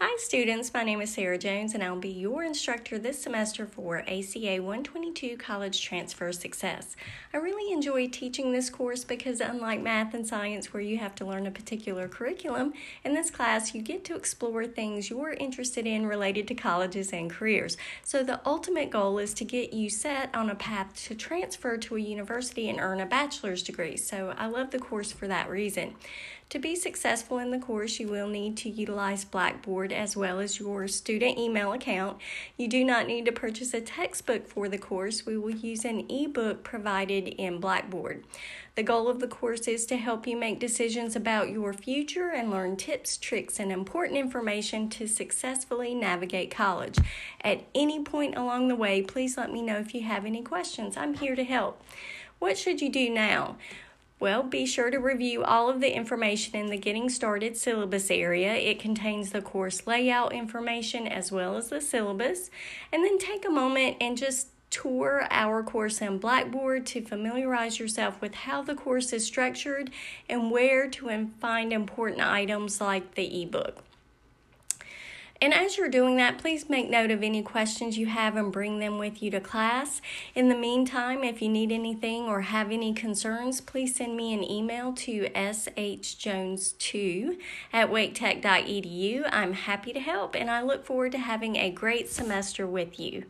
Hi, students. My name is Sara Jones, and I'll be your instructor this semester for ACA 122 College Transfer Success. I really enjoy teaching this course because, unlike math and science, where you have to learn a particular curriculum, in this class you get to explore things you're interested in related to colleges and careers. So, the ultimate goal is to get you set on a path to transfer to a university and earn a bachelor's degree. So, I love the course for that reason. To be successful in the course, you will need to utilize Blackboard as well as your student email account. You do not need to purchase a textbook for the course. We will use an ebook provided in Blackboard. The goal of the course is to help you make decisions about your future and learn tips, tricks, and important information to successfully navigate college. At any point along the way, please let me know if you have any questions. I'm here to help. What should you do now? Well, be sure to review all of the information in the Getting Started syllabus area. It contains the course layout information as well as the syllabus. And then take a moment and just tour our course in Blackboard to familiarize yourself with how the course is structured and where to find important items like the ebook. And as you're doing that, please make note of any questions you have and bring them with you to class. In the meantime, if you need anything or have any concerns, please send me an email to shjones2 at waketech.edu. I'm happy to help and I look forward to having a great semester with you.